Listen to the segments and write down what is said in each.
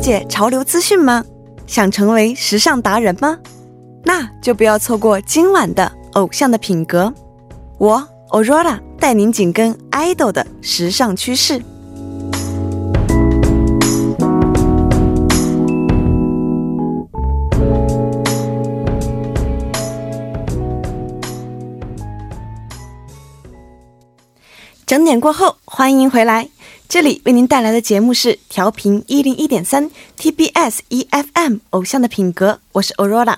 解潮流资讯吗？想成为时尚达人吗？那就不要错过今晚的《偶像的品格》，我 Aurora 带您紧跟 idol 的时尚趋势。整点过后，欢迎回来。这里为您带来的节目是调频一零一点三 TBS EFM《偶像的品格》，我是 Aurora。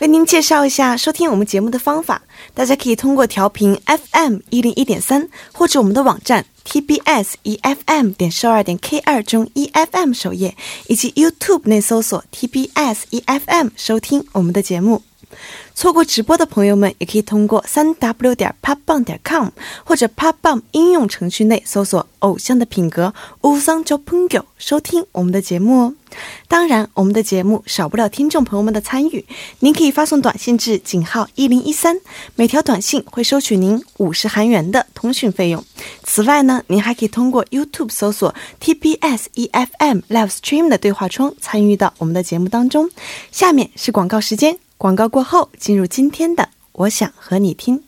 为您介绍一下收听我们节目的方法，大家可以通过调频 FM 一零一点三，或者我们的网站 TBS EFM 点十二点 K 二中 EFM 首页，以及 YouTube 内搜索 TBS EFM 收听我们的节目。错过直播的朋友们，也可以通过三 w 点 popbang 点 com 或者 popbang 应用程序内搜索“偶像的品格”乌桑周朋友收听我们的节目哦。当然，我们的节目少不了听众朋友们的参与，您可以发送短信至井号一零一三，每条短信会收取您五十韩元的通讯费用。此外呢，您还可以通过 YouTube 搜索 TBS EFM Live Stream 的对话窗参与到我们的节目当中。下面是广告时间。广告过后，进入今天的“我想和你听”。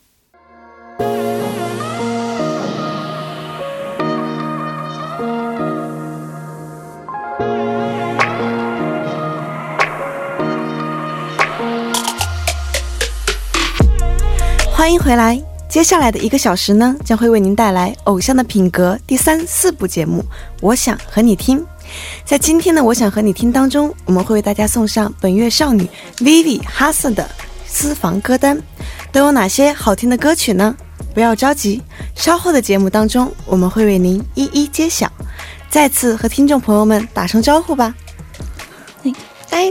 欢迎回来！接下来的一个小时呢，将会为您带来《偶像的品格》第三、四部节目。我想和你听。在今天的我想和你听当中，我们会为大家送上本月少女 Vivi 哈瑟的私房歌单，都有哪些好听的歌曲呢？不要着急，稍后的节目当中我们会为您一一揭晓。再次和听众朋友们打声招呼吧。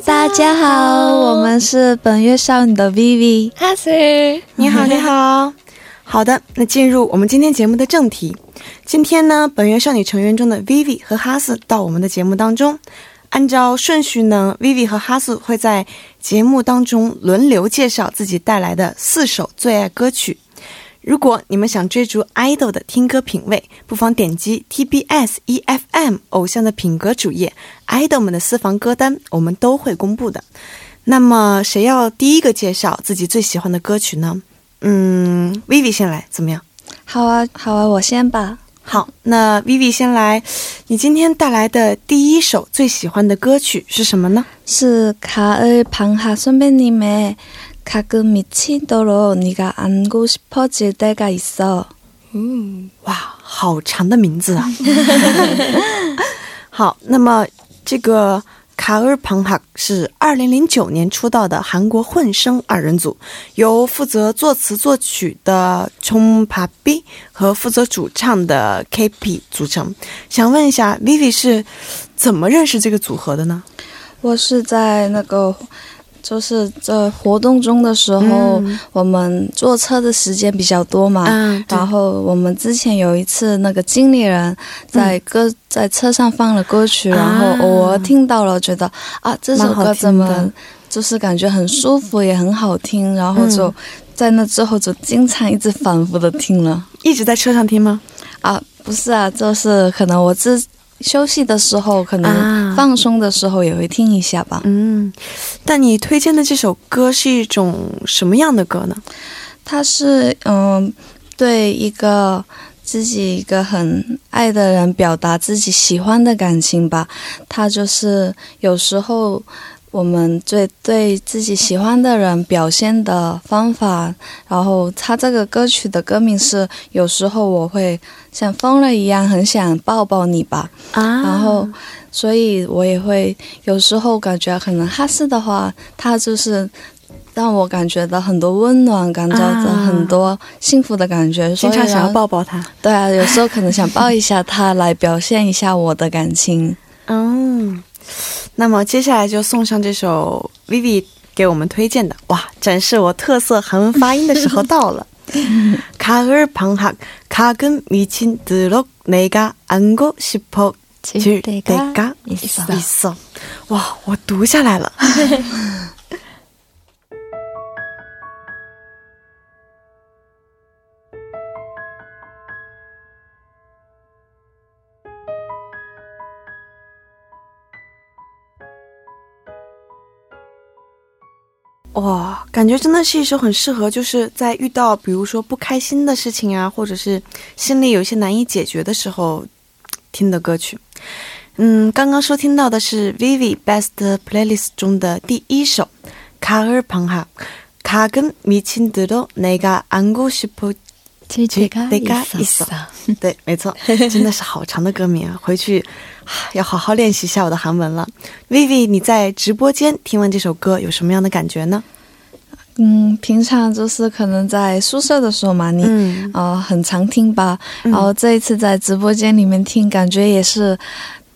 大家好，我们是本月少女的 Vivi 哈瑟，你好，你好。好的，那进入我们今天节目的正题。今天呢，本月少女成员中的 Vivi 和哈斯到我们的节目当中。按照顺序呢，Vivi 和哈斯会在节目当中轮流介绍自己带来的四首最爱歌曲。如果你们想追逐 idol 的听歌品味，不妨点击 TBS EFM 偶像的品格主页，idol 们的私房歌单我们都会公布的。那么，谁要第一个介绍自己最喜欢的歌曲呢？嗯，Vivi 先来，怎么样？好啊，好啊，我先吧。好，那 Vivi 先来。你今天带来的第一首最喜欢的歌曲是什么呢？是卡尔庞哈선배님의가끔미치도록네가안고싶어질때가있어嗯，哇，好长的名字啊。好，那么这个。 卡尔庞哈是二零零九年出道的韩国混声二人组，由负责作词作曲的 Chong Pa B 和负责主唱的 K P 组成。想问一下，Vivi 是怎么认识这个组合的呢？我是在那个。就是在活动中的时候，我们坐车的时间比较多嘛。然后我们之前有一次，那个经理人在歌在车上放了歌曲，然后偶尔听到了，觉得啊这首歌怎么就是感觉很舒服，也很好听。然后就在那之后就经常一直反复的听了。一直在车上听吗？啊，不是啊，就是可能我自。休息的时候，可能放松的时候也会听一下吧。嗯，但你推荐的这首歌是一种什么样的歌呢？它是嗯，对一个自己一个很爱的人表达自己喜欢的感情吧。它就是有时候。我们最对自己喜欢的人表现的方法，然后它这个歌曲的歌名是“有时候我会像疯了一样很想抱抱你吧”，啊，然后所以我也会有时候感觉可能哈斯的话，他就是让我感觉到很多温暖，感觉到很多幸福的感觉，经常想要抱抱他。对啊，有时候可能想抱一下他来表现一下我的感情。嗯。那么接下来就送上这首 Vivi 给我们推荐的哇，展示我特色韩文发音的时候到了。卡尔庞哈卡根米钦德洛内嘎安고싶어 其实得嘎哇我读下来了。哇感觉真的是一首很适合就是在遇到比如说不开心的事情啊或者是心里有一些难以解决的时候听的歌曲。嗯，刚刚收听到的是 Vivi Best Playlist 中的第一首《卡尔庞哈》，卡根米钦德罗那个安古西普。这个那个意思，对，没错，真的是好长的歌名啊！回去要好好练习一下我的韩文了。Vivi，你在直播间听完这首歌有什么样的感觉呢？嗯，平常就是可能在宿舍的时候嘛，你啊很常听吧，然后这一次在直播间里面听，感觉也是。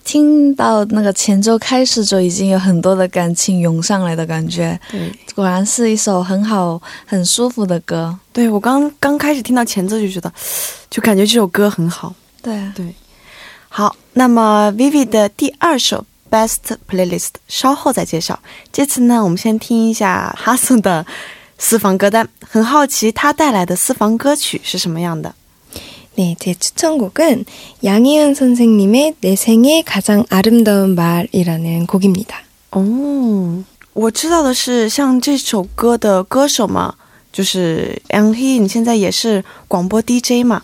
听到那个前奏开始就已经有很多的感情涌上来的感觉，对，果然是一首很好、很舒服的歌。对我刚刚开始听到前奏就觉得，就感觉这首歌很好。对对，好，那么 Vivi 的第二首 Best Playlist 稍后再介绍。这次呢，我们先听一下哈森的私房歌单，很好奇他带来的私房歌曲是什么样的。 네, 제 추천곡은 양희은 선생님의 내 생의 가장 아름다운 말이라는 곡입니다. 哦，我知道的是像这首歌的歌手嘛，就是杨希，你现在也是广播 DJ 嘛。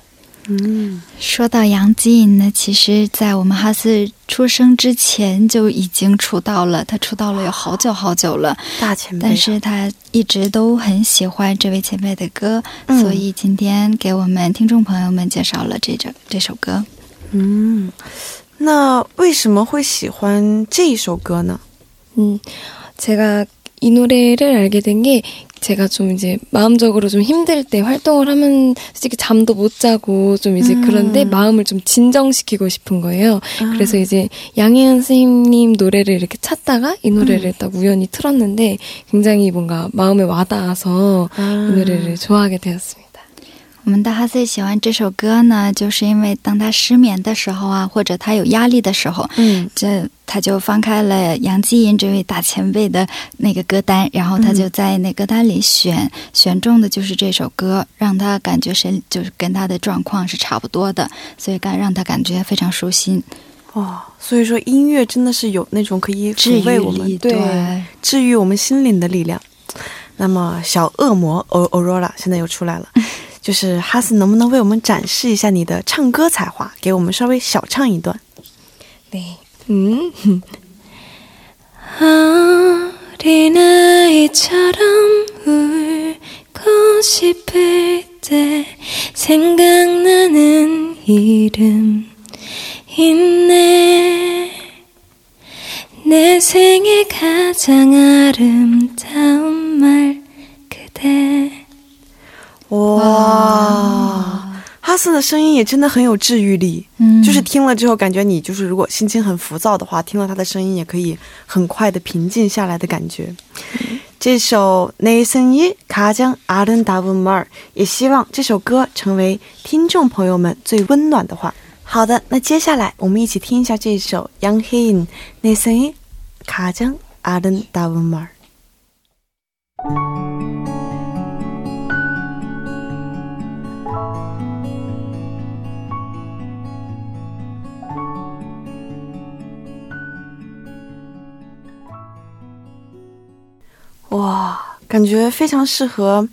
嗯，说到杨基颖呢，其实，在我们哈斯出生之前就已经出道了。他出道了有好久好久了，大前辈。但是他一直都很喜欢这位前辈的歌，所以今天给我们听众朋友们介绍了这这这首歌。嗯，那为什么会喜欢这一首歌呢？嗯，제가 이 노래를 알게 된 게 제가 좀 이제 마음적으로 좀 힘들 때 활동을 하면 솔직히 잠도 못 자고 좀 이제 음. 그런데 마음을 좀 진정시키고 싶은 거예요. 아. 그래서 이제 양혜은 선생님 노래를 이렇게 찾다가 이 노래를 음. 딱 우연히 틀었는데 굉장히 뭔가 마음에 와닿아서 아. 이 노래를 좋아하게 되었습니다. 我们大哈最喜欢这首歌呢，就是因为当他失眠的时候啊，或者他有压力的时候，嗯，这他就翻开了杨基银这位大前辈的那个歌单，然后他就在那歌单里选选中的就是这首歌，让他感觉谁就是跟他的状况是差不多的，所以感让他感觉非常舒心。哦，所以说音乐真的是有那种可以治愈我们，对，治愈我们心灵的力量。那么小恶魔欧欧若拉现在又出来了。就是哈斯，能不能为我们展示一下你的唱歌才华，给我们稍微小唱一段？对，嗯。어린아이처럼울고싶을때생각나는이름있네내생에가장아름다운말그대 哇，哈森的声音也真的很有治愈力，嗯，就是听了之后感觉你就是如果心情很浮躁的话，听了他的声音也可以很快的平静下来的感觉。这首《내생일가장아름다운말》也希望这首歌成为听众朋友们最温暖的话。好的，那接下来我们一起听一下这首杨黑影《내생일가장아름다운말》。 哇，感觉非常适合，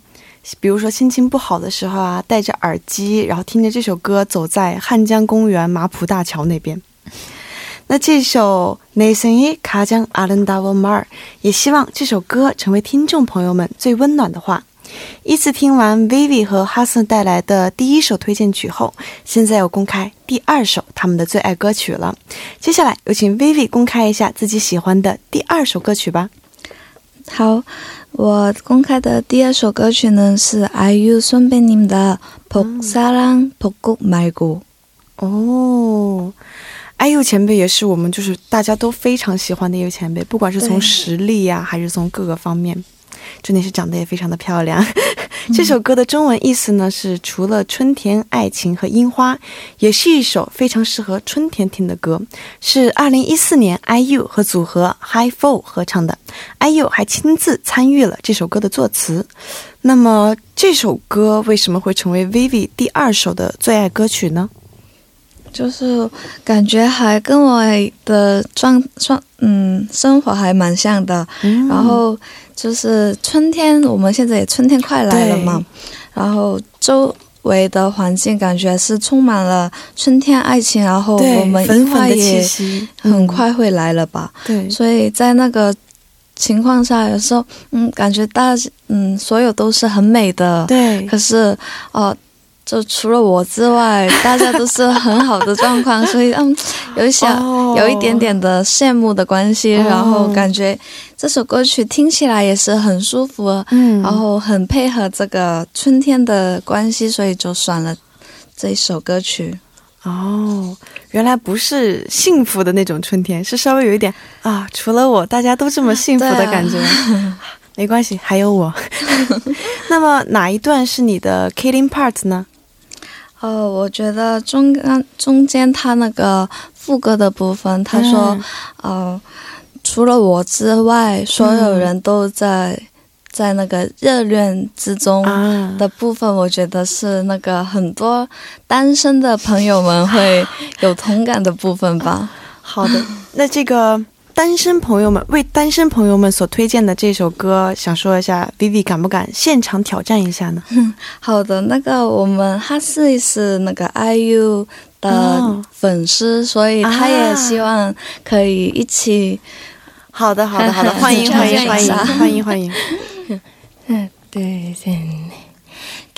比如说心情不好的时候啊，戴着耳机，然后听着这首歌，走在汉江公园马浦大桥那边。那这首《내생일가장아름다운말》，也希望这首歌成为听众朋友们最温暖的话。依次听完 Vivi 和哈森带来的第一首推荐曲后，现在要公开第二首他们的最爱歌曲了。接下来有请 Vivi 公开一下自己喜欢的第二首歌曲吧。 好，我公开的第二首歌曲呢是 IU 孙贝宁的《복사랑복고말 고》。哦，IU 前辈也是我们就是大家都非常喜欢的一个前辈，不管是从实力呀，还是从各个方面，真的是长得也非常的漂亮。 这首歌的中文意思呢是除了春天、爱情和樱花，也是一首非常适合春天听的歌。是二零一四年 IU 和组合 High Four 合唱的，IU 还亲自参与了这首歌的作词。那么这首歌为什么会成为 Vivi 第二首的最爱歌曲呢？就是感觉还跟我的状状嗯生活还蛮像的，然后就是春天，我们现在也春天快来了嘛，然后周围的环境感觉是充满了春天爱情，然后我们很快也很快会来了吧，对，所以在那个情况下，有时候嗯感觉大嗯所有都是很美的，对，可是哦。就除了我之外，大家都是很好的状况，所以 嗯，有一小有一点点的羡慕的关系，然后感觉这首歌曲听起来也是很舒服，嗯，然后很配合这个春天的关系，所以就选了这一首歌曲。哦，原来不是幸福的那种春天，是稍微有一点啊，除了我，大家都这么幸福的感觉。没关系，还有我。那么哪一段是你的 killing part 呢？哦，我觉得中间中间他那个副歌的部分，他说，呃，除了我之外，所有人都在在那个热恋之中的部分，我觉得是那个很多单身的朋友们会有同感的部分吧。好的，那这个。单身朋友们为单身朋友们所推荐的这首歌，想说一下，Vivi 敢不敢现场挑战一下呢？好的，那个我们哈斯是那个 IU 的粉丝，所以他也希望可以一起。好的，好的，好的，欢迎，欢迎，欢迎，欢迎，欢迎。嗯，对，对。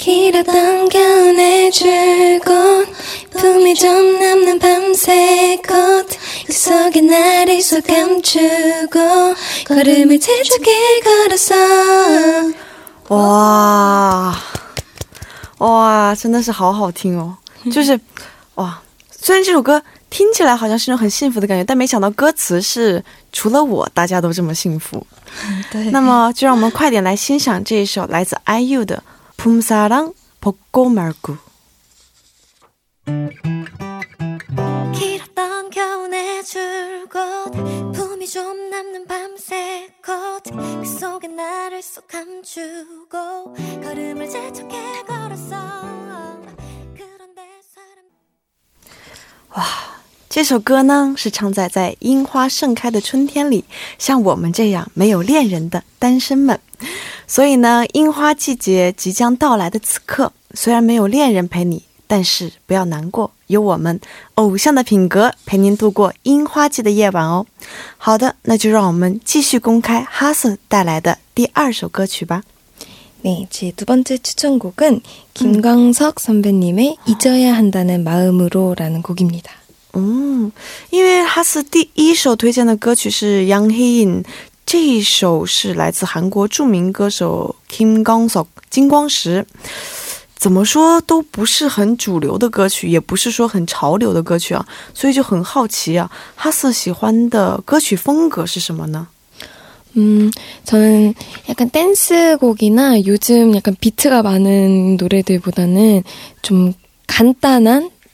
길었던겨울의줄곧 품이 좀 남는 밤새 꽃그 속에 나를 쏙 감추고 걸음을 재촉해 걸었어哇哇，真的是好好听哦！就是哇，虽然这首歌听起来好像是那种很幸福的感觉，但没想到歌词是除了我，大家都这么幸福。对，那么就让我们快点来欣赏这一首来自 IU 的。 봄사랑 벗고 말고 길었던 겨울의 줄곧 품이 좀 남는 밤새 꽃그 속에 나를 쏙 감추고 걸음을 재촉해 걸었어 그런데 사람 哇这首歌呢，是唱在在樱花盛开的春天里，像我们这样没有恋人的单身们。 所以呢，樱花季节即将到来的此刻，虽然没有恋人陪你，但是不要难过，有我们偶像的品格陪您度过樱花季的夜晚哦。好的，那就让我们继续公开哈瑟带来的第二首歌曲吧。네제두번째추천곡은김광석선배님의잊어야한다는마음으로라는곡입니다嗯，因为哈斯第一首推荐的歌曲是《Young He In》， 这一首是来自韩国着名歌手 Kim Gong-sok 金光石。怎么说都不是很主流的歌曲，也不是说很潮流的歌曲啊，所以就很好奇啊，哈斯喜欢的歌曲风格是什么呢？嗯，저는약간댄스곡이나요즘약간비트가많은노래들보다는좀간단한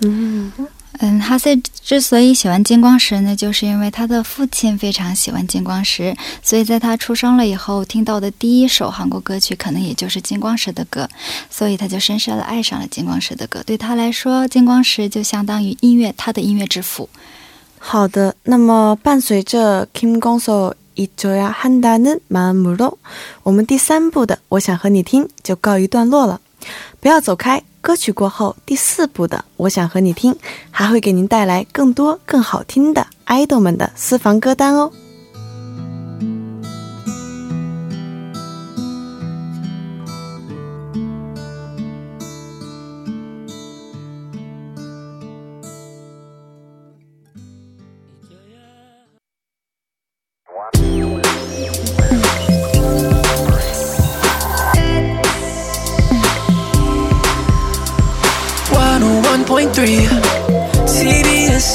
嗯嗯，哈塞之所以喜欢金光石呢，就是因为他的父亲非常喜欢金光石，所以在他出生了以后，听到的第一首韩国歌曲可能也就是金光石的歌，所以他就深深的爱上了金光石的歌。对他来说，金光石就相当于音乐，他的音乐之父。 好的，那么伴随着 Kim Gongso 이줘야한다는마음으로我们第三部的我想和你听就告一段落了。 不要走开，歌曲过后第四部的我想和你听还会给您带来更多更好听的爱豆们的私房歌单哦。Three cbsfm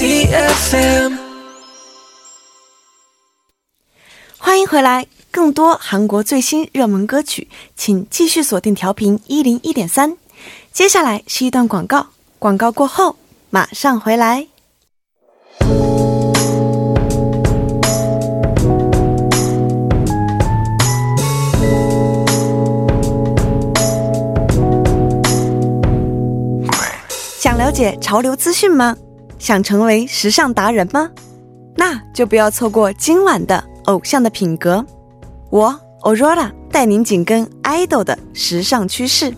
欢迎回来，更多韩国最新热门歌曲，请继续锁定调频一零一点三。接下来是一段广告，广告过后马上回来。解潮流资讯吗？想成为时尚达人吗？那就不要错过今晚的偶像的品格。我 Aurora 带您紧跟 idol 的时尚趋势。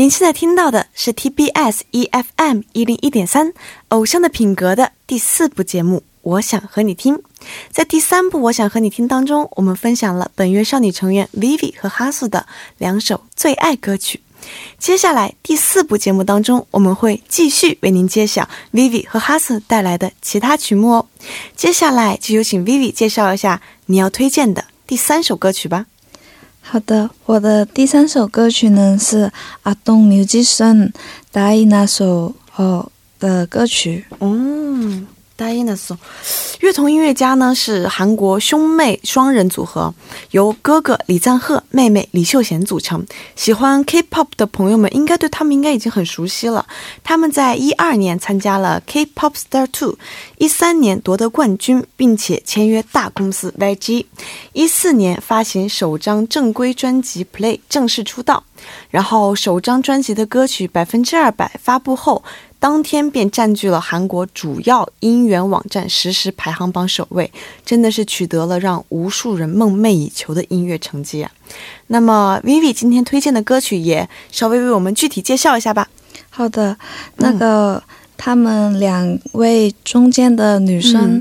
您现在听到的是 TBS EFM 一零一点三《偶像的品格》的第四部节目。我想和你听，在第三部《我想和你听》当中，我们分享了本月少女成员 Vivi 和哈素的两首最爱歌曲。接下来第四部节目当中，我们会继续为您揭晓 Vivi 和哈素带来的其他曲目哦。接下来就有请 Vivi 介绍一下你要推荐的第三首歌曲吧。好的，我的第三首歌曲呢是阿东 musician 打伊那首哦的歌曲。嗯。Dinosaur，乐童音乐家呢是韩国兄妹双人组合，由哥哥李赞赫、妹妹李秀贤组成。喜欢 K-pop 的朋友们应该对他们应该已经很熟悉了。他们在一二年参加了 K-pop Star Two，一三年夺得冠军，并且签约大公司 YG。一四年发行首张正规专辑 Play，正式出道。然后首张专辑的歌曲百分之二百发布后。当天便占据了韩国主要音源网站实时排行榜首位，真的是取得了让无数人梦寐以求的音乐成绩啊！那么，Vivi 今天推荐的歌曲也稍微为我们具体介绍一下吧。好的，那个、嗯、他们两位中间的女生，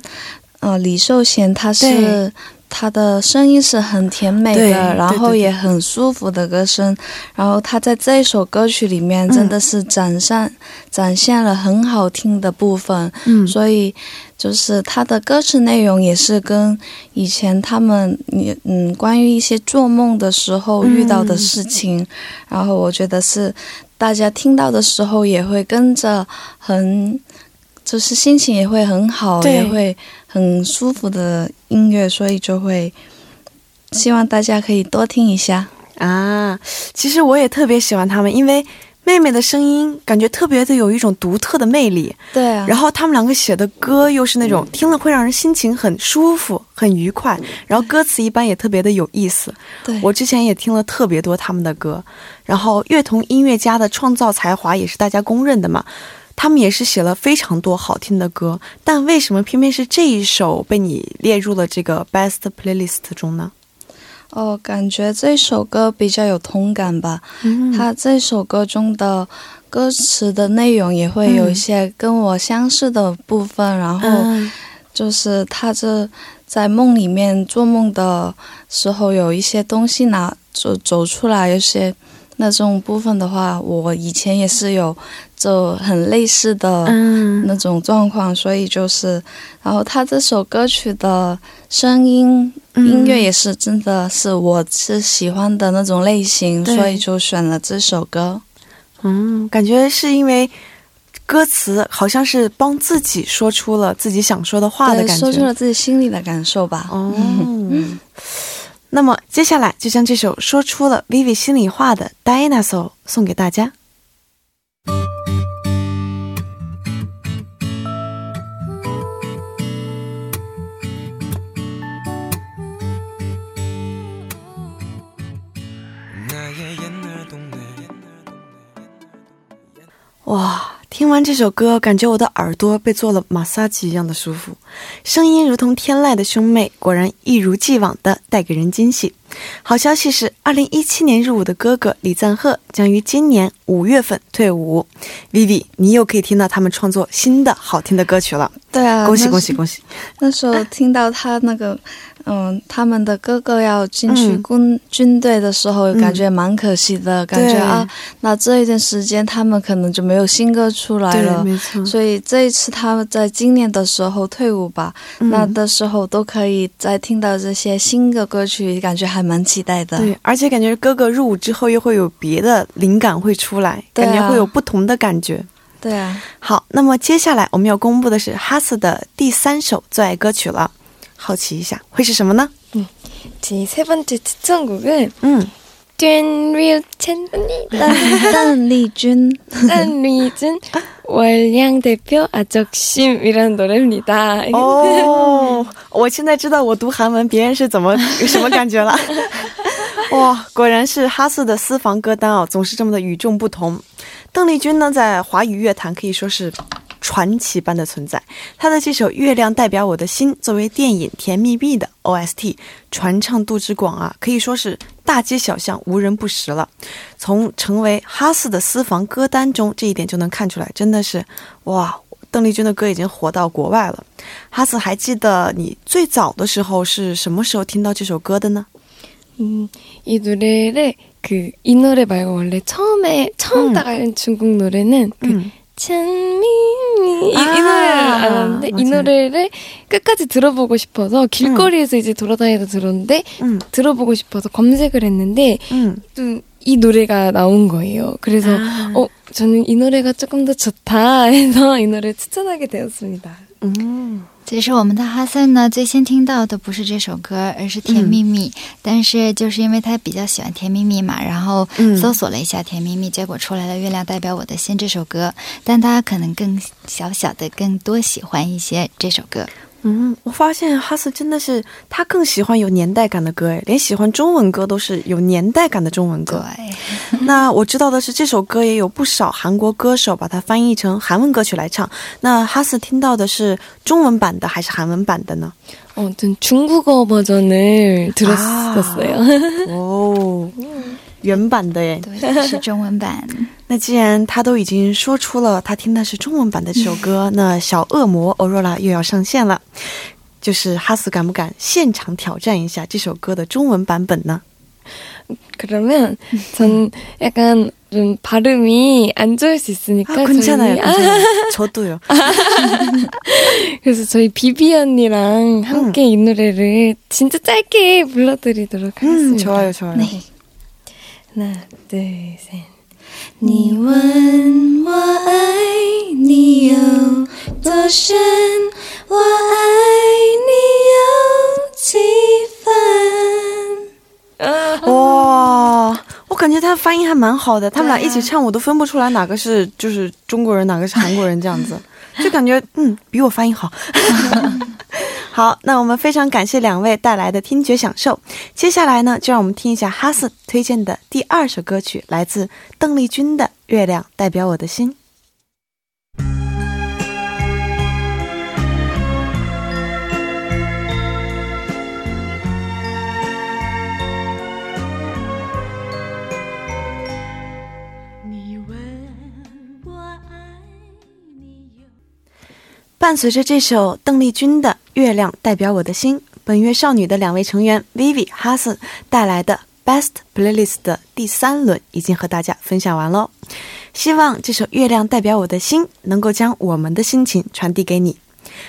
嗯、呃，李寿贤她是。她的声音是很甜美的，然后也很舒服的歌声。然后他在这一首歌曲里面真的是展现、嗯、展现了很好听的部分。嗯，所以就是他的歌词内容也是跟以前他们嗯关于一些做梦的时候遇到的事情。嗯、然后我觉得是大家听到的时候也会跟着很。就是心情也会很好，也会很舒服的音乐，所以就会希望大家可以多听一下啊。其实我也特别喜欢他们，因为妹妹的声音感觉特别的有一种独特的魅力。对啊。然后他们两个写的歌又是那种听了会让人心情很舒服、很愉快，然后歌词一般也特别的有意思。对。我之前也听了特别多他们的歌，然后乐童音乐家的创造才华也是大家公认的嘛。他们也是写了非常多好听的歌，但为什么偏偏是这一首被你列入了这个 Best Playlist 中呢？哦，感觉这首歌比较有同感吧。嗯，他这首歌中的歌词的内容也会有一些跟我相似的部分，嗯、然后就是他这在梦里面做梦的时候有一些东西拿走走出来，有些那种部分的话，我以前也是有。就很类似的那种状况，嗯、所以就是，然后他这首歌曲的声音、嗯、音乐也是真的是我是喜欢的那种类型，所以就选了这首歌。嗯，感觉是因为歌词好像是帮自己说出了自己想说的话的感觉，说出了自己心里的感受吧。哦，那么接下来就将这首说出了 vivi 心里话的 Dinosaur 送给大家。哇！听完这首歌，感觉我的耳朵被做了马杀鸡一样的舒服，声音如同天籁的兄妹，果然一如既往的带给人惊喜。好消息是，二零一七年入伍的哥哥李赞赫将于今年五月份退伍。Vivi，你又可以听到他们创作新的好听的歌曲了。对啊，恭喜恭喜恭喜！那时候听到他那个。嗯，他们的哥哥要进去军军队的时候，感觉蛮可惜的，感觉啊，那这一段时间他们可能就没有新歌出来了，没错。所以这一次他们在今年的时候退伍吧，那的时候都可以再听到这些新的歌曲，感觉还蛮期待的。对，而且感觉哥哥入伍之后又会有别的灵感会出来，感觉会有不同的感觉。对啊。好，那么接下来我们要公布的是哈斯的第三首最爱歌曲了。好奇一下会是什么呢？嗯，제세번째추천곡은 음， 邓丽君，邓丽君，邓丽君，월량대표아적심이란노래입니 다。 哦，我现在知道我读韩文别人是怎么有什么感觉了。哇，果然是哈斯的私房歌单哦，总是这么的与众不同。邓丽君呢，在华语乐坛可以说是。 传奇般的存在，他的这首《月亮代表我的心》作为电影《甜蜜蜜》的 OST，传唱度之广啊，可以说是大街小巷无人不识了。从成为哈斯的私房歌单中，这一点就能看出来，真的是哇，邓丽君的歌已经火到国外了。哈斯还记得你最早的时候是什么时候听到这首歌的呢？嗯，이노래를그이노래말고원래처음에처음따라는중국노래는그 찬미미 이, 아~ 이 노래를 알았는데 맞아요. 이 노래를 끝까지 들어보고 싶어서 길거리에서 음. 이제 돌아다니다 들었는데 음. 들어보고 싶어서 검색을 했는데 음. 또이 노래가 나온 거예요. 그래서 아. 어 저는 이 노래가 조금 더 좋다 해서 이 노래 추천하게 되었습니다. 음. 其实我们的哈森呢，最先听到的不是这首歌，而是《甜蜜蜜》。但是就是因为他比较喜欢《甜蜜蜜》嘛，然后搜索了一下《甜蜜蜜》，结果出来了《月亮代表我的心》这首歌。但他可能更小小的更多喜欢一些这首歌。嗯，我发现哈斯真的是他更喜欢有年代感的歌，哎，连喜欢中文歌都是有年代感的中文歌。对，那我知道的是这首歌也有不少韩国歌手把它翻译成韩文歌曲来唱。那哈斯听到的是中文版的还是韩文版的呢？哦，전중국어버전을들었었어 요。 哦。 原版的耶，对，是中文版。那既然他都已经说出了他听的是中文版的这首歌，那小恶魔欧若拉又要上线了。就是哈斯敢不敢现场挑战一下这首歌的中文版本呢？그러면전약간좀발음이안좋을수있으니까괜찮아요저도요 그래서저희비비언니랑함께이노래를진짜짧게불러드리도록하겠습니다좋아요좋아요 那对三。你问我爱你有多深，我爱你有几分？哇，我感觉他的发音还蛮好的，他们俩一起唱，我都分不出来哪个是就是中国人，哪个是韩国人这样子，就感觉嗯，比我发音好。好，那我们非常感谢两位带来的听觉享受。接下来呢，就让我们听一下哈斯推荐的第二首歌曲，来自邓丽君的《月亮代表我的心》。伴随着这首邓丽君的《月亮代表我的心》，本月少女的两位成员 Vivi、哈森带来的 Best Playlist 的第三轮已经和大家分享完喽。希望这首《月亮代表我的心》能够将我们的心情传递给你。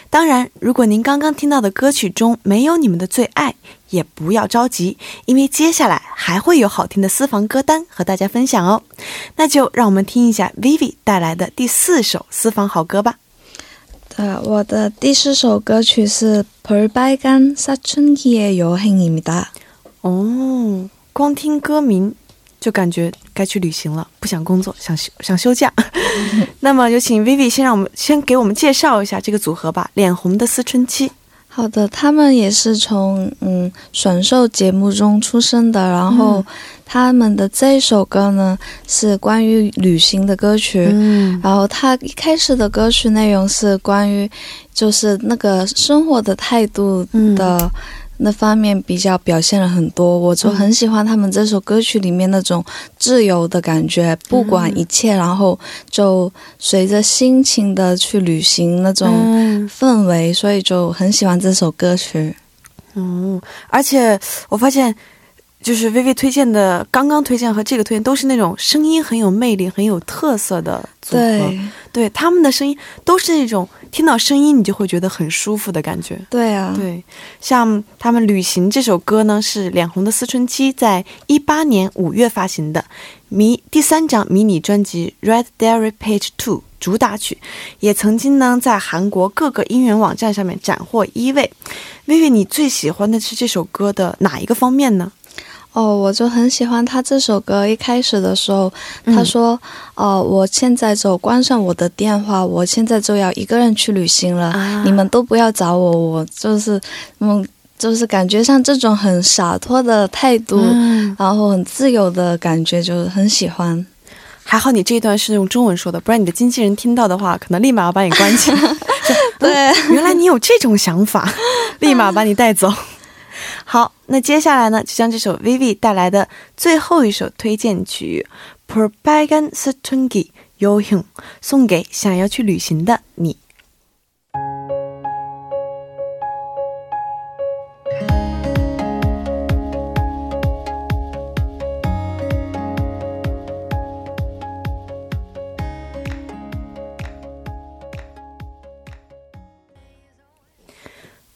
当然，如果您刚刚听到的歌曲中没有你们的最爱，也不要着急，因为接下来还会有好听的私房歌单和大家分享哦。那就让我们听一下 Vivi 带来的第四首私房好歌吧。 呃，我的第四首歌曲是《벌빨간사춘기의여행입니다》。哦，光听歌名就感觉该去旅行了，不想工作，想休想休假。那么，有请 Vivi 先让我们先给我们介绍一下这个组合吧，《脸红的思春期》。 好的，他们也是从嗯选秀节目中出生的，然后 他们的这一首歌呢是关于旅行的歌曲，嗯然后他一开始的歌曲内容是关于就是那个生活的态度的。那方面比较表现了很多，我就很喜欢他们这首歌曲里面那种自由的感觉，不管一切，然后就随着心情的去旅行那种嗯氛围，所以就很喜欢这首歌曲。嗯，而且我发现，就是薇薇推荐的，刚刚推荐和这个推荐都是那种声音很有魅力、很有特色的组合。对，对，他们的声音都是那种听到声音你就会觉得很舒服的感觉。对啊，对，像他们《旅行》这首歌呢，是脸红的思春期在一八年五月发行的迷第三张迷你专辑《Red Diary Page Two》主打曲，也曾经呢在韩国各个音源网站上面斩获一位。薇薇，你最喜欢的是这首歌的哪一个方面呢？哦，我就很喜欢他这首歌。一开始的时候，嗯他说：“哦、我现在就关上我的电话，我现在就要一个人去旅行了，啊你们都不要找我。”我就是，嗯，就是感觉像这种很洒脱的态度，嗯，然后很自由的感觉，就是很喜欢。还好你这一段是用中文说的，不然你的经纪人听到的话，可能立马要把你关起来。对，原来你有这种想法，立马把你带走。好，那接下来呢，就将这首 Vivi 带来的最后一首推荐曲《p r o p a g a n s t u n g i y o Hyun》送给想要去旅行的你。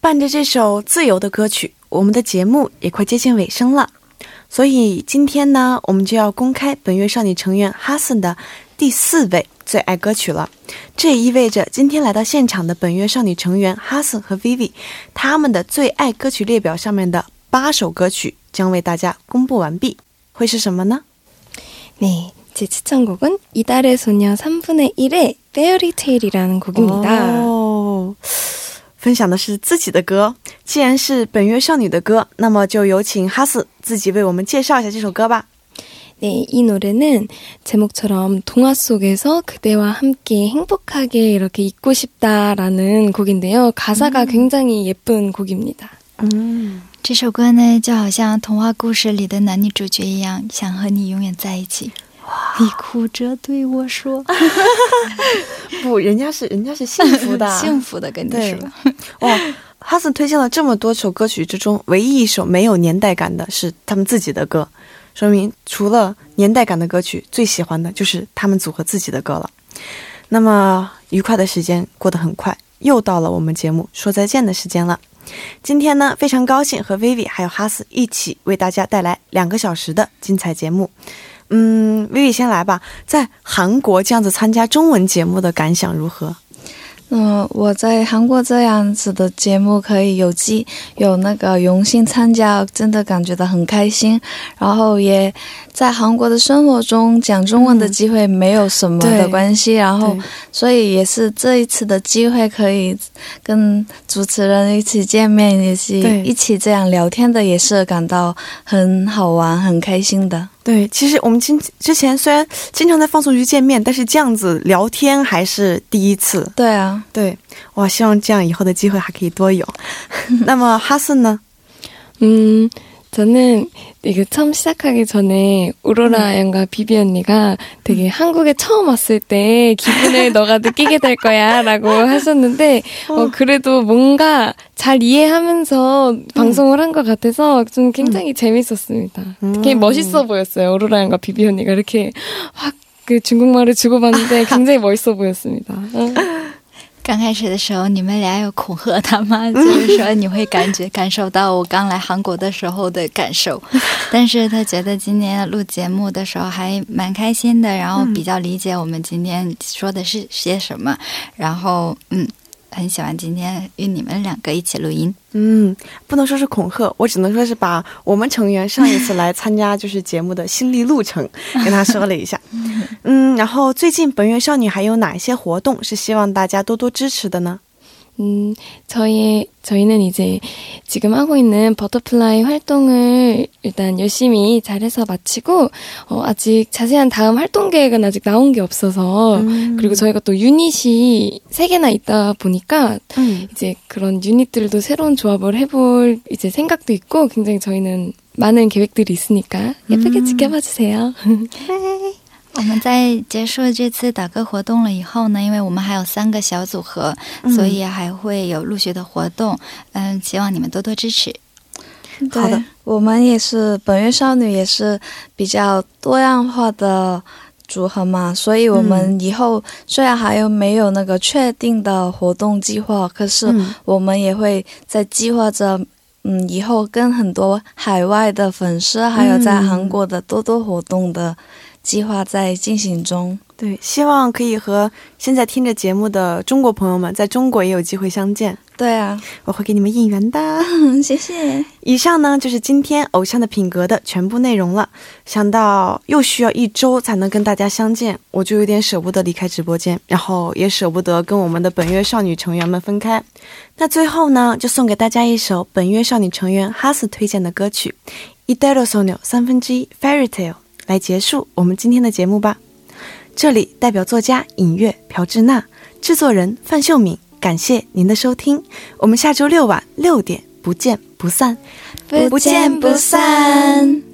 伴着这首自由的歌曲，我们的节目也快接近尾声了。所以今天呢，我们就要公开本月少女成员哈森的第四位最爱歌曲了。这也意味着今天来到现场的本月少女成员哈森和 Vivi，他们的最爱歌曲列表上面的八首歌曲将为大家公布完毕。会是什么呢？ 네, 제 추천곡은 이달의 소녀 3분의 1의 Fairy Tale이라는 곡입니다. 哦，分享的是自己的歌。既然是本月少女的歌，那么就有请哈斯自己为我们介绍一下这首歌吧。 네, 이 노래는 제목처럼 동화 속에서 그대와 함께 행복하게 이렇게 있고 싶다라는 곡인데요. 가사가 굉장히 예쁜 곡입니다. 嗯，这首歌呢，就好像童话故事里的男女主角一样，想和你永远在一起。 你哭着对我说 不，人家是人家是幸福的，幸福的跟你说。哇，哈斯推荐了这么多首歌曲之中，唯一一首没有年代感的是他们自己的歌，说明除了年代感的歌曲，最喜欢的就是他们组合自己的歌了。那么愉快的时间过得很快，又到了我们节目说再见的时间了。今天呢，非常高兴和 Vivi 还有哈斯一起为大家带来两个小时的精彩节目。嗯，Vivi 先来吧，在韩国这样子参加中文节目的感想如何？嗯、我在韩国这样子的节目可以有机有那个荣幸参加，真的感觉到很开心。然后也在韩国的生活中讲中文的机会没有什么的关系，然后所以也是这一次的机会可以跟主持人一起见面，也是一起这样聊天的，也是感到很好玩、很开心的。对，其实我们今之前虽然经常在放送局见面，但是这样子聊天还是第一次。对啊，对，哇，希望这样以后的机会还可以多有。那么哈森呢？ 음, 저는 이게 처음 시작하기 전에 우로라 양과 비비 언니가 되게 한국에 처음 왔을 때 기분을 너가 느끼게 될 거야 라고 하셨는데, 어, 그래도 뭔가 잘 이해하면서 방송을 한 것 같아서 좀 굉장히 재밌었습니다. 되게 음. 멋있어 보였어요. 우로라 양과 비비 언니가 이렇게 확 그 중국말을 주고받는데 굉장히 멋있어 보였습니다. 어. 刚开始的时候，你们俩有恐吓他吗？就是说你会感觉感受到我刚来韩国的时候的感受，但是他觉得今天录节目的时候还蛮开心的，然后比较理解我们今天说的是些什么，然后嗯，很喜欢今天与你们两个一起录音。嗯，不能说是恐吓，我只能说是把我们成员上一次来参加就是节目的心理路程 跟他说了一下。嗯，然后最近本月少女还有哪一些活动是希望大家多多支持的呢？ 음, 저희 저희는 이제 지금 하고 있는 버터플라이 활동을 일단 열심히 잘해서 마치고 어, 아직 자세한 다음 활동 계획은 아직 나온 게 없어서 음. 그리고 저희가 또 유닛이 세 개나 있다 보니까 음. 이제 그런 유닛들도 새로운 조합을 해볼 이제 생각도 있고 굉장히 저희는 많은 계획들이 있으니까 예쁘게 음. 지켜봐 주세요. 我们在结束这次打歌活动了以后呢，因为我们还有三个小组合，嗯所以还会有陆续的活动。嗯，希望你们多多支持。好的，我们也是本月少女，也是比较多样化的组合嘛，所以我们以后虽然还有没有那个确定的活动计划，可是嗯我们也会在计划着，嗯，以后跟很多海外的粉丝，还有在韩国的多多活动的计划在进行中。对，希望可以和现在听着节目的中国朋友们在中国也有机会相见，对啊，我会给你们应援的。嗯，谢谢。以上呢就是今天偶像的品格的全部内容了。想到又需要一周才能跟大家相见，我就有点舍不得离开直播间，然后也舍不得跟我们的本月少女成员们分开。那最后呢，就送给大家一首本月少女成员哈斯推荐的歌曲《一代罗索纽三分之一 Fairy Tale》来结束我们今天的节目吧。这里代表作家尹月、朴智娜，制作人范秀敏，感谢您的收听。我们下周六晚六点不见不散。不见不散。